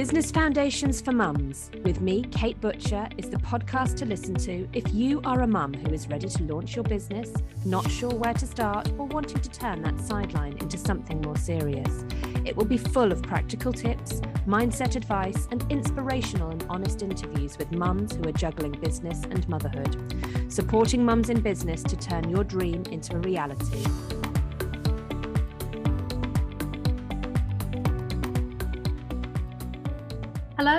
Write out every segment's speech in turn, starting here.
Business Foundations for Mums with me, Kate Butcher, is the podcast to listen to if you are a mum who is ready to launch your business, not sure where to start, or wanting to turn that sideline into something more serious. It will be full of practical tips, mindset advice, and inspirational and honest interviews with mums who are juggling business and motherhood, supporting mums in business to turn your dream into a reality.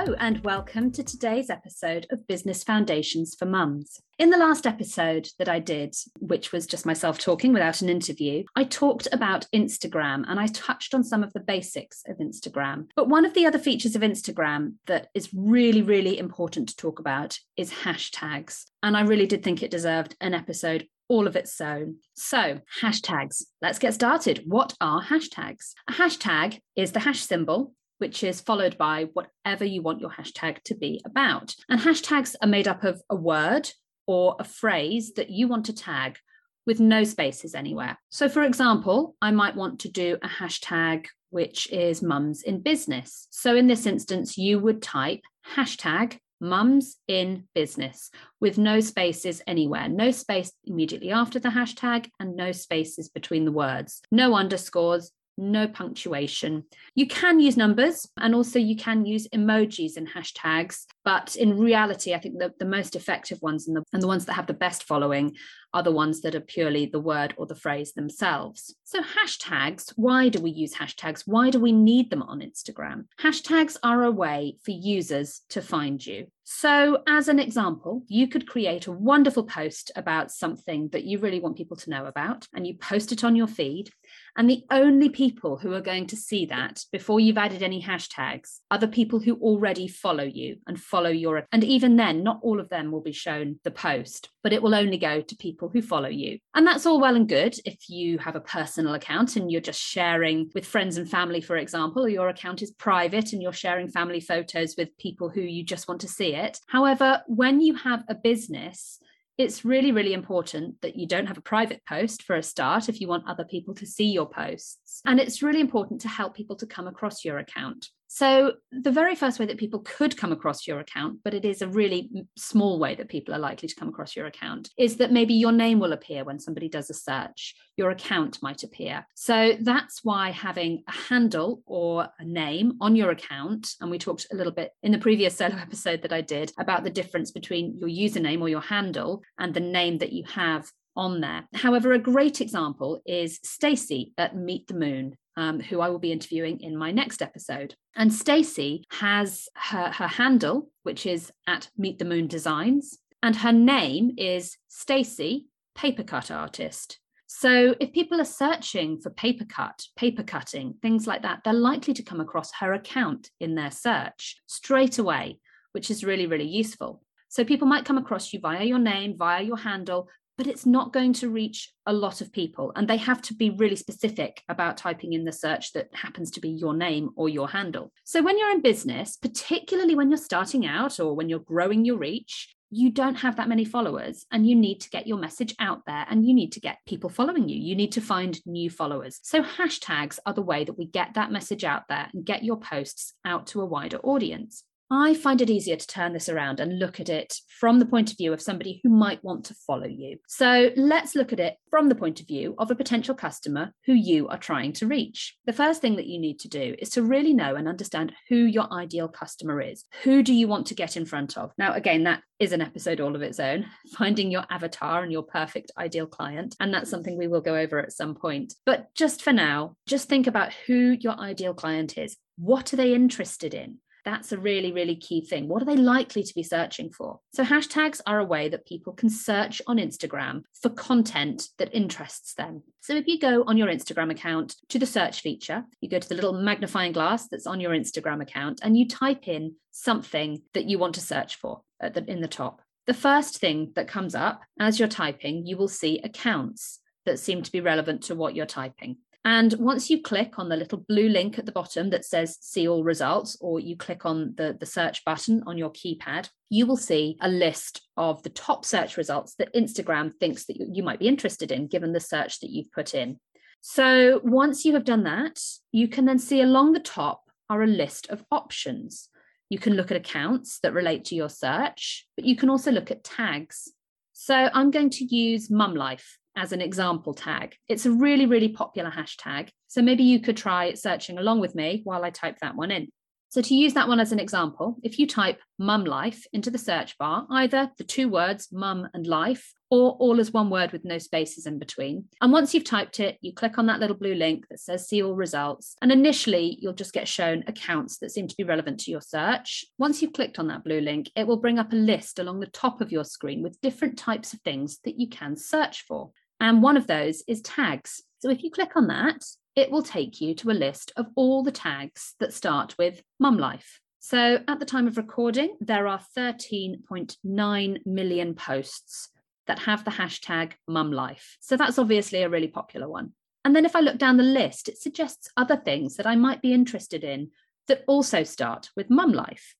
And welcome to today's episode of Business Foundations for Mums. In the last episode that I did, which was just myself talking without an interview, I talked about Instagram and I touched on some of the basics of Instagram. But one of the other features of Instagram that is really, really important to talk about is hashtags. And I really did think it deserved an episode all of its own. So, hashtags. Let's get started. What are hashtags? A hashtag is the hash symbol which is followed by whatever you want your hashtag to be about. And hashtags are made up of a word or a phrase that you want to tag with no spaces anywhere. So, for example, I might want to do a hashtag which is mums in business. So, in this instance, you would type hashtag mums in business with no spaces anywhere, no space immediately after the hashtag, and no spaces between the words, no underscores, no punctuation. You can use numbers and also you can use emojis and hashtags, but in reality, I think the, the most effective ones and the, and the ones that have the best following are the ones that are purely the word or the phrase themselves. So, hashtags, why do we use hashtags? Why do we need them on Instagram? Hashtags are a way for users to find you. So, as an example, you could create a wonderful post about something that you really want people to know about, and you post it on your feed. And the only people who are going to see that before you've added any hashtags are the people who already follow you and follow your. And even then, not all of them will be shown the post, but it will only go to people who follow you. And that's all well and good if you have a personal account and you're just sharing with friends and family, for example, or your account is private and you're sharing family photos with people who you just want to see it. However, when you have a business, it's really, really important that you don't have a private post for a start if you want other people to see your posts. And it's really important to help people to come across your account. So, the very first way that people could come across your account, but it is a really small way that people are likely to come across your account, is that maybe your name will appear when somebody does a search, your account might appear. So, that's why having a handle or a name on your account, and we talked a little bit in the previous solo episode that I did about the difference between your username or your handle and the name that you have on there. However, a great example is Stacey at Meet the Moon um, who I will be interviewing in my next episode. And Stacey has her, her handle, which is at Meet the Moon Designs, and her name is Stacey Paper Cut Artist. So if people are searching for paper cut, paper cutting, things like that, they're likely to come across her account in their search straight away, which is really, really useful. So people might come across you via your name, via your handle, but it's not going to reach a lot of people. And they have to be really specific about typing in the search that happens to be your name or your handle. So when you're in business, particularly when you're starting out or when you're growing your reach, you don't have that many followers and you need to get your message out there and you need to get people following you. You need to find new followers. So, hashtags are the way that we get that message out there and get your posts out to a wider audience. I find it easier to turn this around and look at it from the point of view of somebody who might want to follow you. So let's look at it from the point of view of a potential customer who you are trying to reach. The first thing that you need to do is to really know and understand who your ideal customer is. Who do you want to get in front of? Now, again, that is an episode all of its own, finding your avatar and your perfect ideal client. And that's something we will go over at some point. But just for now, just think about who your ideal client is. What are they interested in? That's a really, really key thing. What are they likely to be searching for? So, hashtags are a way that people can search on Instagram for content that interests them. So, if you go on your Instagram account to the search feature, you go to the little magnifying glass that's on your Instagram account and you type in something that you want to search for at the, in the top. The first thing that comes up as you're typing, you will see accounts that seem to be relevant to what you're typing. And once you click on the little blue link at the bottom that says see all results, or you click on the, the search button on your keypad, you will see a list of the top search results that Instagram thinks that you, might be interested in, given the search that you've put in. So once you have done that, you can then see along the top are a list of options. You can look at accounts that relate to your search, but you can also look at tags. So I'm going to use mum life as an example tag. It's a really, really popular hashtag. So maybe you could try searching along with me while I type that one in. So to use that one as an example, if you type mum life into the search bar, either the two words mum and life, or all as one word with no spaces in between. And once you've typed it, you click on that little blue link that says see all results. And initially, you'll just get shown accounts that seem to be relevant to your search. Once you've clicked on that blue link, it will bring up a list along the top of your screen with different types of things that you can search for. And one of those is tags. So if you click on that, it will take you to a list of all the tags that start with mum life. So at the time of recording, there are 13.9 million posts that have the hashtag mum life. So that's obviously a really popular one. And then if I look down the list, it suggests other things that I might be interested in that also start with mum life,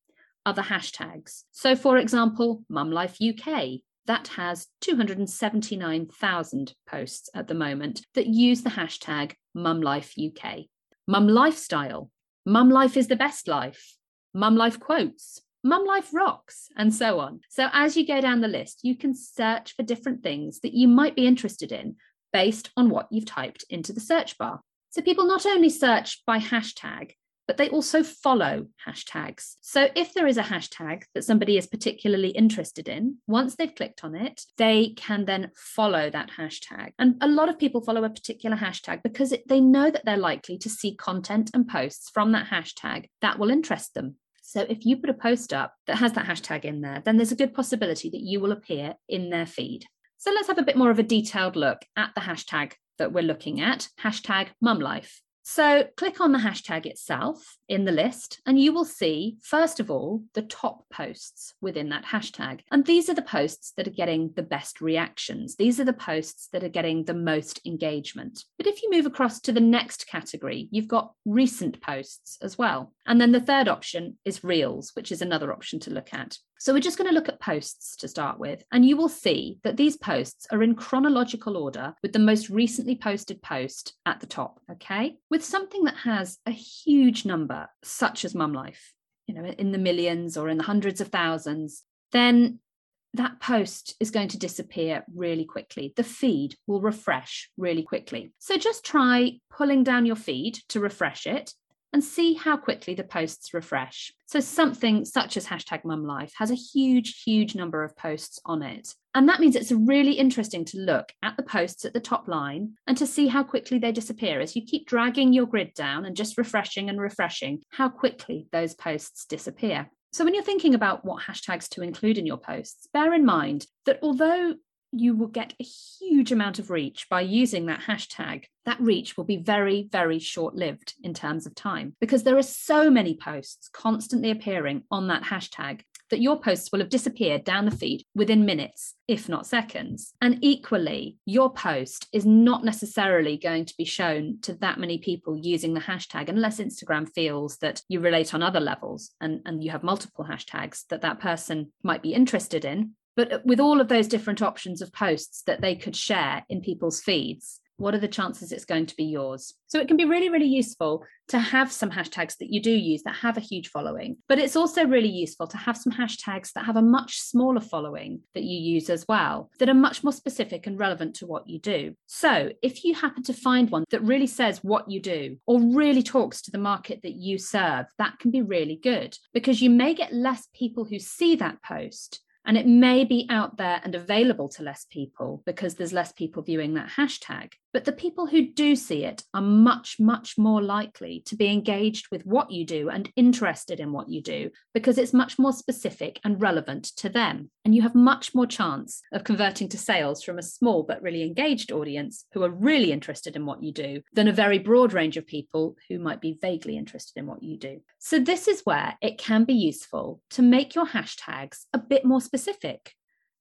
other hashtags. So for example, mum life UK, that has 279,000 posts at the moment that use the hashtag MumLifeUK. Mum Lifestyle, Mum Life is the best life, Mum Life Quotes, Mum Life Rocks, and so on. So as you go down the list, you can search for different things that you might be interested in based on what you've typed into the search bar. So people not only search by hashtag, but they also follow hashtags. So if there is a hashtag that somebody is particularly interested in, once they've clicked on it, they can then follow that hashtag. And a lot of people follow a particular hashtag because it, they know that they're likely to see content and posts from that hashtag that will interest them. So if you put a post up that has that hashtag in there, then there's a good possibility that you will appear in their feed. So let's have a bit more of a detailed look at the hashtag that we're looking at, hashtag mumlife. So click on the hashtag itself in the list, and you will see, first of all, the top posts within that hashtag. And these are the posts that are getting the best reactions. These are the posts that are getting the most engagement. But if you move across to the next category, you've got recent posts as well. And then the third option is Reels, which is another option to look at. So we're just going to look at posts to start with, and you will see that these posts are in chronological order with the most recently posted post at the top, okay? With something that has a huge number, such as Mum Life, you know, in the millions or in the hundreds of thousands, then that post is going to disappear really quickly. The feed will refresh really quickly. So just try pulling down your feed to refresh it and see how quickly the posts refresh. So, something such as hashtag mumlife has a huge, huge number of posts on it. And that means it's really interesting to look at the posts at the top line and to see how quickly they disappear as you keep dragging your grid down and just refreshing and refreshing, how quickly those posts disappear. So, when you're thinking about what hashtags to include in your posts, bear in mind that although you will get a huge amount of reach by using that hashtag. That reach will be very, very short lived in terms of time because there are so many posts constantly appearing on that hashtag that your posts will have disappeared down the feed within minutes, if not seconds. And equally, your post is not necessarily going to be shown to that many people using the hashtag unless Instagram feels that you relate on other levels and, and you have multiple hashtags that that person might be interested in but uh, with all of those different options of posts that they could share in people's feeds, what are the chances it's going to be yours? So it can be really, really useful to have some hashtags that you do use that have a huge following. But it's also really useful to have some hashtags that have a much smaller following that you use as well, that are much more specific and relevant to what you do. So if you happen to find one that really says what you do or really talks to the market that you serve, that can be really good because you may get less people who see that post and it may be out there and available to less people because there's less people viewing that hashtag. But the people who do see it are much, much more likely to be engaged with what you do and interested in what you do because it's much more specific and relevant to them. And you have much more chance of converting to sales from a small but really engaged audience who are really interested in what you do than a very broad range of people who might be vaguely interested in what you do. So, this is where it can be useful to make your hashtags a bit more specific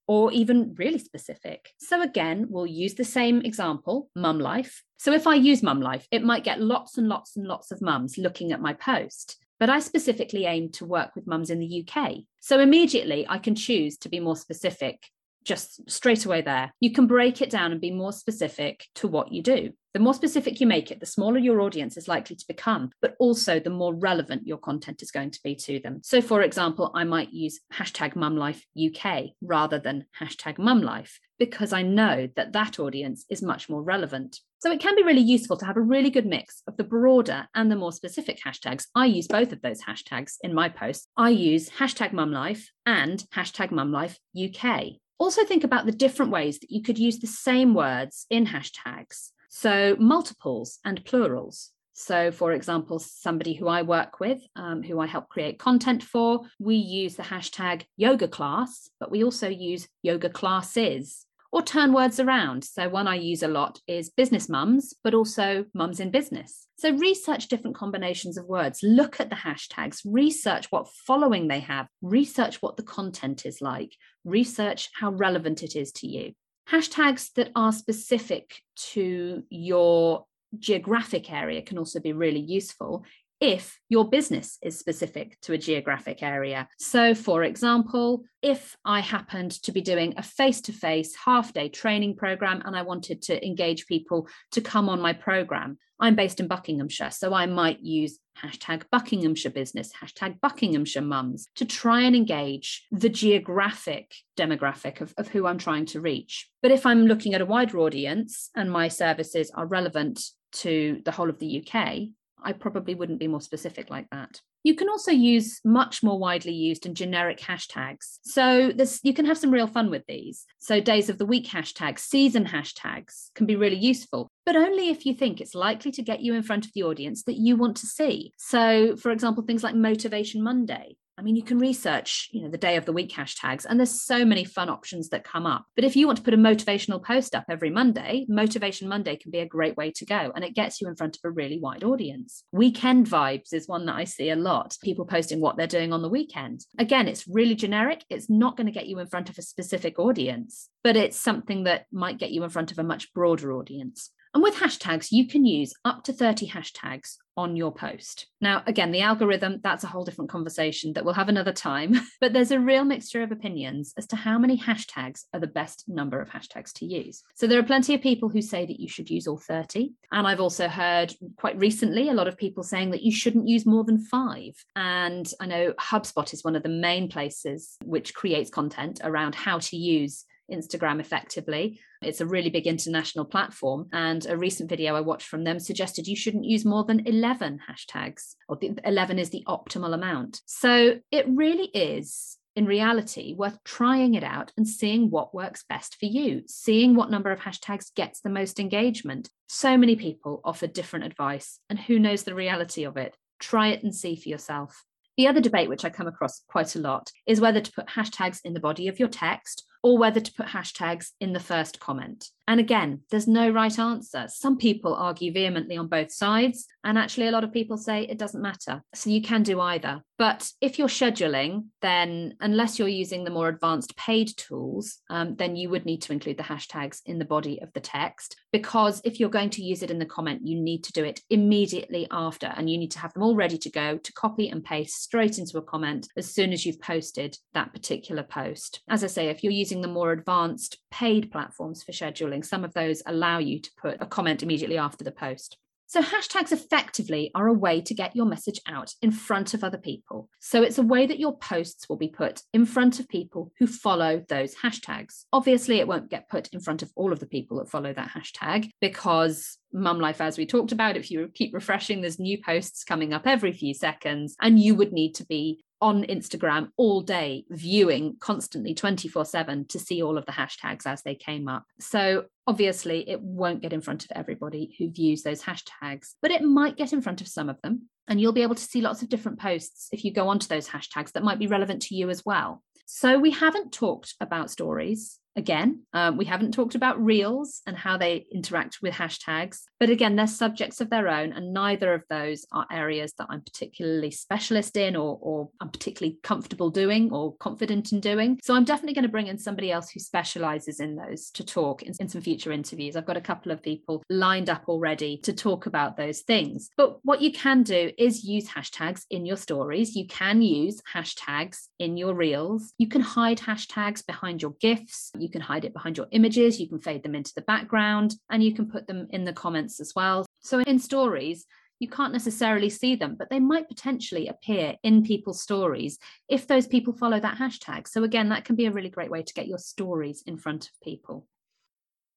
or even really specific. So again, we'll use the same example, mum life. So if I use mum life, it might get lots and lots and lots of mums looking at my post. But I specifically aim to work with mums in the UK. So immediately I can choose to be more specific just straight away there. You can break it down and be more specific to what you do. The more specific you make it, the smaller your audience is likely to become, but also the more relevant your content is going to be to them. So, for example, I might use hashtag mumlifeuk rather than hashtag mumlife because I know that that audience is much more relevant. So, it can be really useful to have a really good mix of the broader and the more specific hashtags. I use both of those hashtags in my posts. I use hashtag mumlife and hashtag mumlifeuk. Also, think about the different ways that you could use the same words in hashtags. So, multiples and plurals. So, for example, somebody who I work with, um, who I help create content for, we use the hashtag yoga class, but we also use yoga classes or turn words around. So, one I use a lot is business mums, but also mums in business. So, research different combinations of words, look at the hashtags, research what following they have, research what the content is like, research how relevant it is to you. Hashtags that are specific to your geographic area can also be really useful if your business is specific to a geographic area. So, for example, if I happened to be doing a face to face half day training program and I wanted to engage people to come on my program, I'm based in Buckinghamshire, so I might use hashtag Buckinghamshire business, hashtag Buckinghamshire mums to try and engage the geographic demographic of, of who I'm trying to reach. But if I'm looking at a wider audience and my services are relevant to the whole of the UK, I probably wouldn't be more specific like that. You can also use much more widely used and generic hashtags. So this you can have some real fun with these. So days of the week hashtags, season hashtags can be really useful, but only if you think it's likely to get you in front of the audience that you want to see. So for example, things like Motivation Monday I mean, you can research, you know, the day of the week hashtags, and there's so many fun options that come up. But if you want to put a motivational post up every Monday, Motivation Monday can be a great way to go, and it gets you in front of a really wide audience. Weekend vibes is one that I see a lot. People posting what they're doing on the weekend. Again, it's really generic. It's not going to get you in front of a specific audience, but it's something that might get you in front of a much broader audience. And with hashtags, you can use up to 30 hashtags on your post. Now, again, the algorithm, that's a whole different conversation that we'll have another time, but there's a real mixture of opinions as to how many hashtags are the best number of hashtags to use. So there are plenty of people who say that you should use all 30. And I've also heard quite recently a lot of people saying that you shouldn't use more than five. And I know HubSpot is one of the main places which creates content around how to use Instagram effectively. It's a really big international platform. And a recent video I watched from them suggested you shouldn't use more than 11 hashtags, or 11 is the optimal amount. So it really is in reality worth trying it out and seeing what works best for you, seeing what number of hashtags gets the most engagement. So many people offer different advice, and who knows the reality of it? Try it and see for yourself. The other debate, which I come across quite a lot, is whether to put hashtags in the body of your text or whether to put hashtags in the first comment. And again, there's no right answer. Some people argue vehemently on both sides, and actually, a lot of people say it doesn't matter. So you can do either. But if you're scheduling, then unless you're using the more advanced paid tools, um, then you would need to include the hashtags in the body of the text. Because if you're going to use it in the comment, you need to do it immediately after, and you need to have them all ready to go to copy and paste straight into a comment as soon as you've posted that particular post. As I say, if you're using the more advanced paid platforms for scheduling, some of those allow you to put a comment immediately after the post. So, hashtags effectively are a way to get your message out in front of other people. So, it's a way that your posts will be put in front of people who follow those hashtags. Obviously, it won't get put in front of all of the people that follow that hashtag because mum life as we talked about if you keep refreshing there's new posts coming up every few seconds and you would need to be on Instagram all day, viewing constantly 24 7 to see all of the hashtags as they came up. So, obviously, it won't get in front of everybody who views those hashtags, but it might get in front of some of them. And you'll be able to see lots of different posts if you go onto those hashtags that might be relevant to you as well. So, we haven't talked about stories again. Um, we haven't talked about reels and how they interact with hashtags, but again, they're subjects of their own, and neither of those are areas that I'm particularly specialist in or, or I'm particularly comfortable doing or confident in doing. So I'm definitely going to bring in somebody else who specializes in those to talk in, in some future interviews. I've got a couple of people lined up already to talk about those things. But what you can do is use hashtags in your stories. You can use hashtags in your reels. You can hide hashtags behind your GIFs You can hide it behind your images, you can fade them into the background, and you can put them in the comments as well. So in stories, you can't necessarily see them, but they might potentially appear in people's stories if those people follow that hashtag. So, again, that can be a really great way to get your stories in front of people.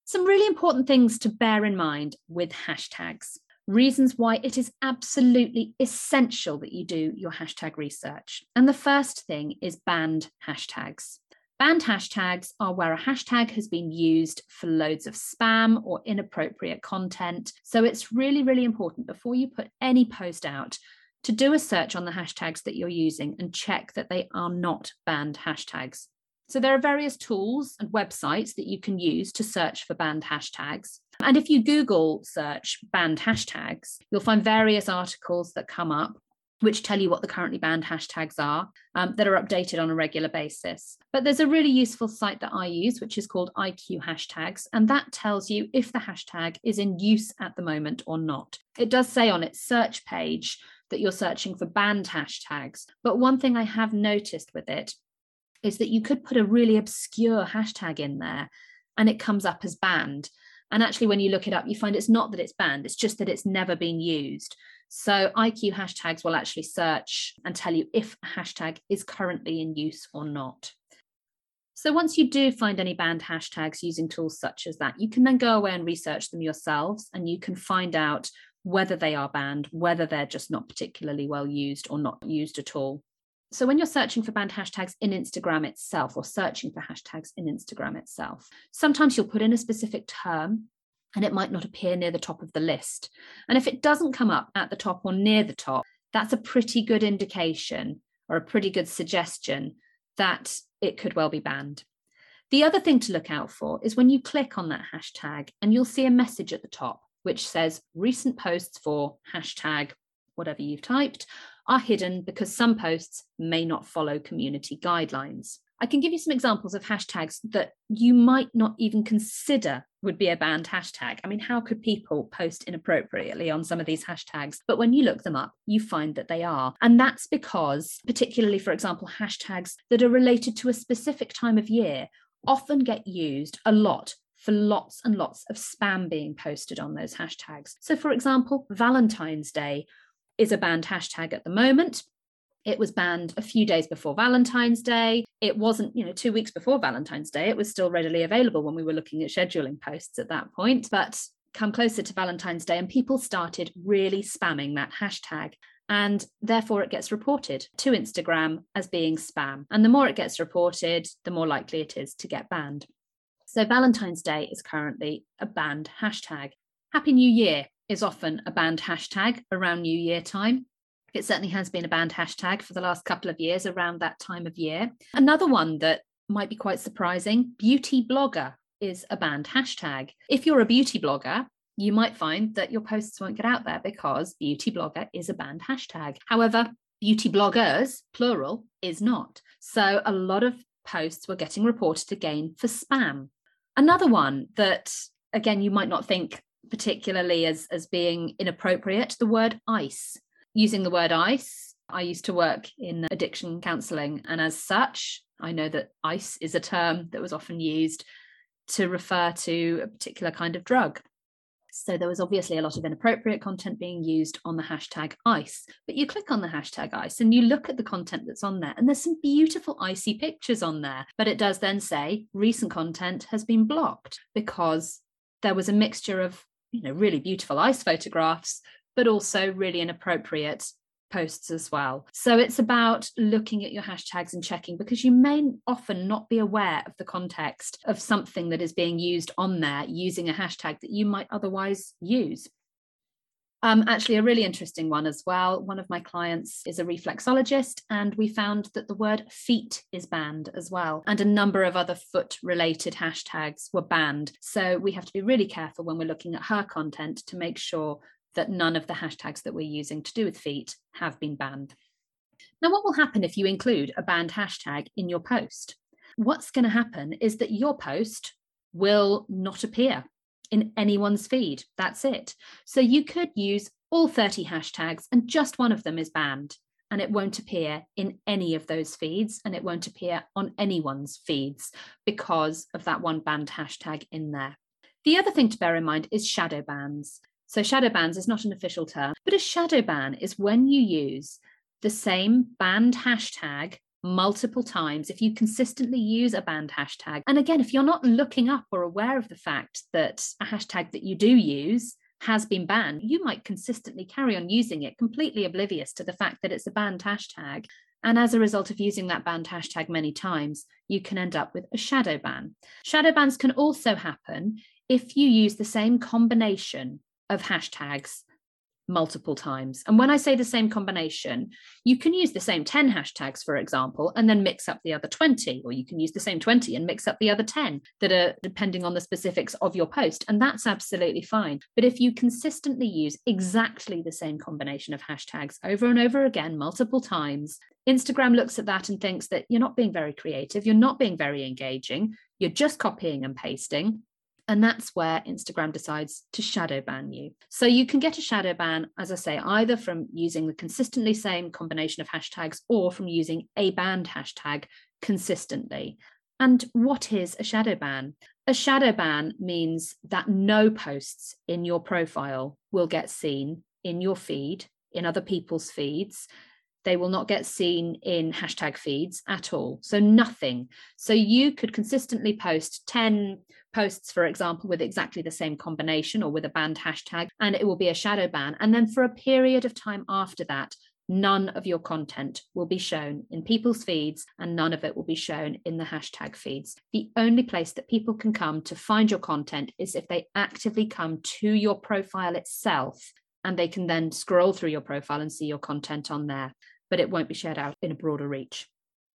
Some really important things to bear in mind with hashtags. Reasons why it is absolutely essential that you do your hashtag research. And the first thing is banned hashtags. Banned hashtags are where a hashtag has been used for loads of spam or inappropriate content. So it's really, really important before you put any post out to do a search on the hashtags that you're using and check that they are not banned hashtags. So there are various tools and websites that you can use to search for banned hashtags. And if you Google search banned hashtags, you'll find various articles that come up which tell you what the currently banned hashtags are um, that are updated on a regular basis. But there's a really useful site that I use, which is called IQ Hashtags, and that tells you if the hashtag is in use at the moment or not. It does say on its search page that you're searching for banned hashtags. But one thing I have noticed with it is that you could put a really obscure hashtag in there and it comes up as banned. And actually, when you look it up, you find it's not that it's banned, it's just that it's never been used. So IQ hashtags will actually search and tell you if a hashtag is currently in use or not. So once you do find any banned hashtags using tools such as that, you can then go away and research them yourselves and you can find out whether they are banned, whether they're just not particularly well used or not used at all. So when you're searching for banned hashtags in Instagram itself or searching for hashtags in Instagram itself, sometimes you'll put in a specific term and it might not appear near the top of the list. And if it doesn't come up at the top or near the top, that's a pretty good indication or a pretty good suggestion that it could well be banned. The other thing to look out for is when you click on that hashtag and you'll see a message at the top which says recent posts for hashtag whatever you've typed are hidden because some posts may not follow community guidelines. I can give you some examples of hashtags that you might not even consider would be a banned hashtag. I mean, how could people post inappropriately on some of these hashtags? But when you look them up, you find that they are. And that's because, particularly, for example, hashtags that are related to a specific time of year often get used a lot for lots and lots of spam being posted on those hashtags. So, for example, Valentine's Day is a banned hashtag at the moment. It was banned a few days before Valentine's Day. It wasn't, you know, two weeks before Valentine's Day. It was still readily available when we were looking at scheduling posts at that point. But come closer to Valentine's Day, and people started really spamming that hashtag. And therefore, it gets reported to Instagram as being spam. And the more it gets reported, the more likely it is to get banned. So, Valentine's Day is currently a banned hashtag. Happy New Year is often a banned hashtag around New Year time. It certainly has been a banned hashtag for the last couple of years around that time of year. Another one that might be quite surprising beauty blogger is a banned hashtag. If you're a beauty blogger, you might find that your posts won't get out there because beauty blogger is a banned hashtag. However, beauty bloggers, plural, is not. So a lot of posts were getting reported again for spam. Another one that, again, you might not think particularly as, as being inappropriate, the word ice using the word ICE. I used to work in addiction counselling, and as such, I know that ICE is a term that was often used to refer to a particular kind of drug. So there was obviously a lot of inappropriate content being used on the hashtag ICE. But you click on the hashtag ICE and you look at the content that's on there, and there's some beautiful icy pictures on there. But it does then say recent content has been blocked because there was a mixture of you know really beautiful ice photographs but also really inappropriate posts as well. So it's about looking at your hashtags and checking because you may often not be aware of the context of something that is being used on there using a hashtag that you might otherwise use. Um, actually, a really interesting one as well. One of my clients is a reflexologist, and we found that the word feet is banned as well. And a number of other foot related hashtags were banned. So we have to be really careful when we're looking at her content to make sure that none of the hashtags that we're using to do with feet have been banned. Now, what will happen if you include a banned hashtag in your post? What's going to happen is that your post will not appear in anyone's feed. That's it. So you could use all 30 hashtags and just one of them is banned. and it won't appear in any of those feeds and it won't appear on anyone's feeds because of that one banned hashtag in there. The other thing to bear in mind is shadow bans. So, shadow bans is not an official term, but a shadow ban is when you use the same banned hashtag multiple times, if you consistently use a banned hashtag. And again, if you're not looking up or aware of the fact that a hashtag that you do use has been banned, you might consistently carry on using it, completely oblivious to the fact that it's a banned hashtag. And as a result of using that banned hashtag many times, you can end up with a shadow ban. Shadow bans can also happen if you use the same combination of hashtags multiple times. And when I say the same combination, you can use the same 10 hashtags, for example, and then mix up the other 20, or you can use the same 20 and mix up the other 10 that are depending on the specifics of your post. And that's absolutely fine. But if you consistently use exactly the same combination of hashtags over and over again, multiple times, Instagram looks at that and thinks that you're not being very creative, you're not being very engaging, you're just copying and pasting. And that's where Instagram decides to shadow ban you. So you can get a shadow ban, as I say, either from using the consistently same combination of hashtags or from using a banned hashtag consistently. And what is a shadow ban? A shadow ban means that no posts in your profile will get seen in your feed, in other people's feeds. They will not get seen in hashtag feeds at all. So, nothing. So, you could consistently post 10 posts, for example, with exactly the same combination or with a banned hashtag, and it will be a shadow ban. And then for a period of time after that, none of your content will be shown in people's feeds and none of it will be shown in the hashtag feeds. The only place that people can come to find your content is if they actively come to your profile itself and they can then scroll through your profile and see your content on there, but it won't be shared out in a broader reach.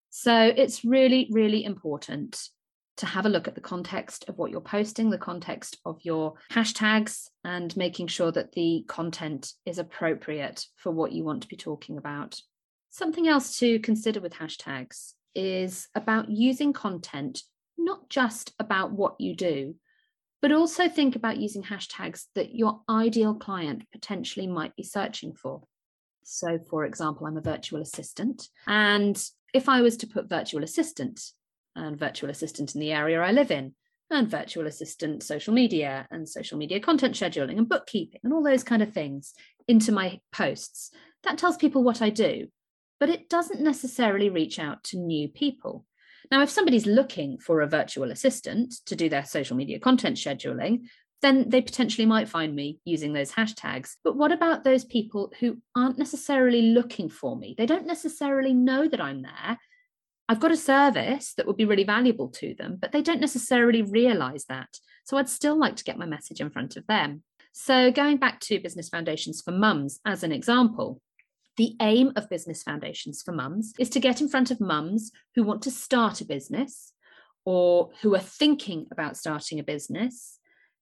So it's really, really important to have a look at the context of what you're posting, the context of your hashtags, and making sure that the content is appropriate for what you want to be talking about. Something else to consider with hashtags is about using content not just about what you do, but also think about using hashtags that your ideal client potentially might be searching for. So, for example, I'm a virtual assistant, and if I was to put virtual assistant and virtual assistant in the area I live in, and virtual assistant social media and social media content scheduling and bookkeeping and all those kind of things into my posts. That tells people what I do, but it doesn't necessarily reach out to new people. Now, if somebody's looking for a virtual assistant to do their social media content scheduling, then they potentially might find me using those hashtags. But what about those people who aren't necessarily looking for me? They don't necessarily know that I'm there. I've got a service that would be really valuable to them, but they don't necessarily realize that. So I'd still like to get my message in front of them. So going back to Business Foundations for Mums as an example, the aim of Business Foundations for Mums is to get in front of mums who want to start a business or who are thinking about starting a business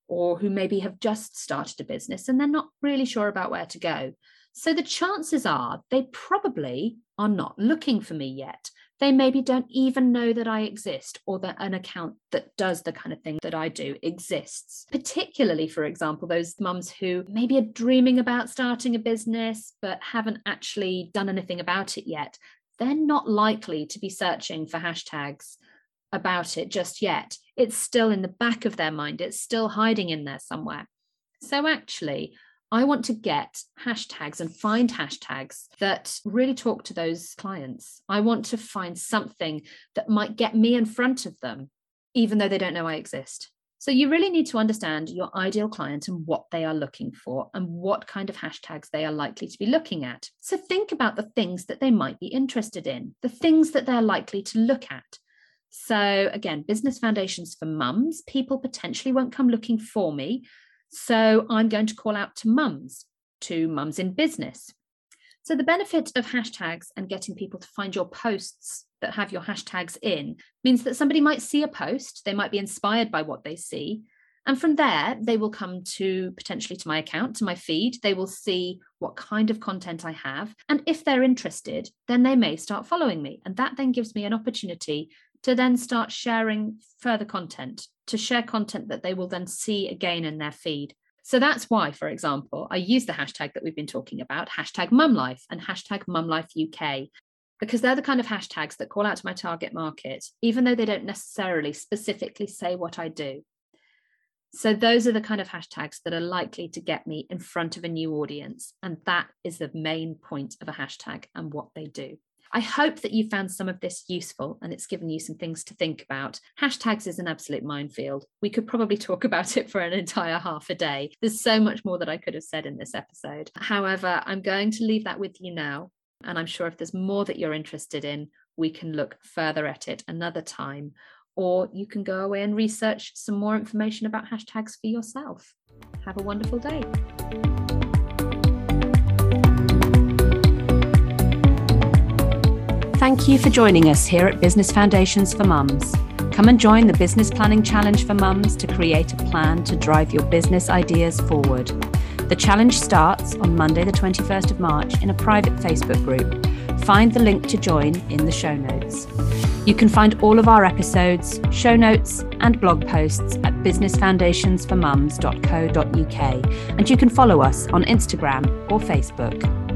or who maybe have just started a business and they're not really sure about where to go. So the chances are they probably are not looking for me yet they maybe don't even know that I exist or that an account that does the kind of thing that I do exists. Particularly, for example, those mums who maybe are dreaming about starting a business but haven't actually done anything about it yet. They're not likely to be searching for hashtags about it just yet. It's still in the back of their mind, it's still hiding in there somewhere. So, actually, I want to get hashtags and find hashtags that really talk to those clients. I want to find something that might get me in front of them, even though they don't know I exist. So, you really need to understand your ideal client and what they are looking for and what kind of hashtags they are likely to be looking at. So, think about the things that they might be interested in, the things that they're likely to look at. So, again, business foundations for mums, people potentially won't come looking for me so I'm going to call out to mums, to mums in business. So the benefit of hashtags and getting people to find your posts that have your hashtags in means that somebody might see a post, they might be inspired by what they see. And from there, they will come to potentially to my account, to my feed. They will see what kind of content I have. And if they're interested, then they may start following me. And that then gives me an opportunity to then start sharing further content, to share content that they will then see again in their feed. So that's why, for example, I use the hashtag that we've been talking about, hashtag mumlife and hashtag mumlifeuk, because they're the kind of hashtags that call out to my target market, even though they don't necessarily specifically say what I do. So those are the kind of hashtags that are likely to get me in front of a new audience. And that is the main point of a hashtag and what they do. I hope that you found some of this useful and it's given you some things to think about. Hashtags is an absolute minefield. We could probably talk about it for an entire half a day. There's so much more that I could have said in this episode. However, I'm going to leave that with you now. And I'm sure if there's more that you're interested in, we can look further at it another time or you can go away and research some more information about hashtags for yourself. Have a wonderful day. Thank you for joining us here at Business Foundations for Mums. Come and join the Business Planning Challenge for Mums to create a plan to drive your business ideas forward. The challenge starts on Monday, the 21st of March, in a private Facebook group. Find the link to join in the show notes. You can find all of our episodes, show notes, and blog posts at businessfoundationsformums.co.uk, and you can follow us on Instagram or Facebook.